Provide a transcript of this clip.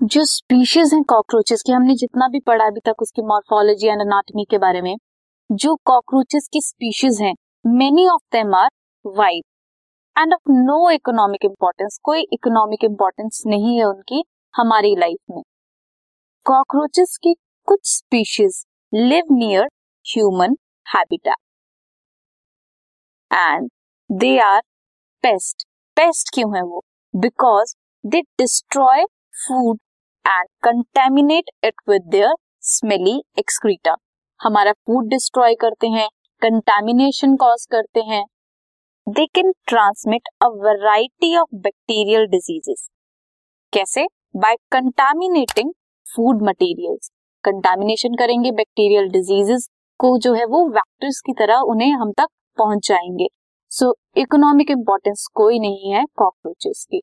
जो स्पीशीज हैं कॉकरोचेस की, हमने जितना भी पढ़ा अभी तक उसकी मॉर्फोलॉजी एंड अनाटमी के बारे में, जो कॉकरोचेस की स्पीशीज हैं many of them are white and of no economic importance कोई इकोनॉमिक इम्पोर्टेंस नहीं है उनकी हमारी लाइफ में। कॉकरोचेस की कुछ species live near human habitat and they are pest pest क्यों है वो? Because they destroy food and contaminate it with their smelly excreta हमारा फ़ूड डिस्ट्रॉय करते हैं कंटेमिनेशन कॉज करते हैं। They can transmit a variety of bacterial diseases कैसे? By contaminating food materials contamination करेंगे बैक्टीरियल डिजीजेस को जो है वो वैक्टर्स की तरह उन्हें हम तक पहुंचाएँगे। सो इकोनॉमिक इंपॉर्टेंस कोई नहीं है कॉकरोचेस की।